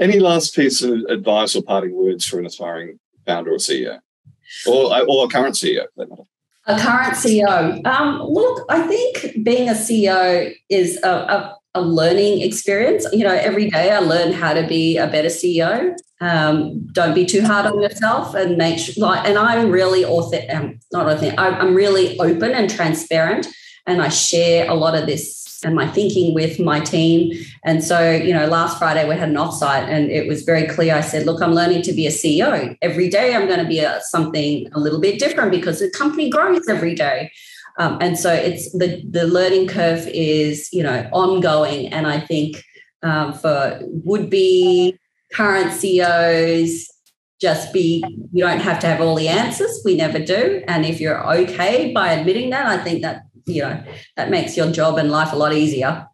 Any last piece of advice or parting words for an aspiring founder or CEO, or or a current CEO? for that matter? A current CEO. Um, look, I think being a CEO is a, a, a, learning experience. You know, every day I learn how to be a better CEO. Um, don't be too hard on yourself, and make sure, like. And I'm really authentic. Um, not. I'm really open and transparent, and I share a lot of this and my thinking with my team. And so, you know, last Friday we had an offsite and it was very clear. I said, look, I'm learning to be a CEO. Every day I'm going to be a, something a little bit different because the company grows every day. Um, and so it's the, the learning curve is, you know, ongoing. And I think um, for would be current CEOs, just be you don't have to have all the answers we never do and if you're okay by admitting that i think that you know that makes your job and life a lot easier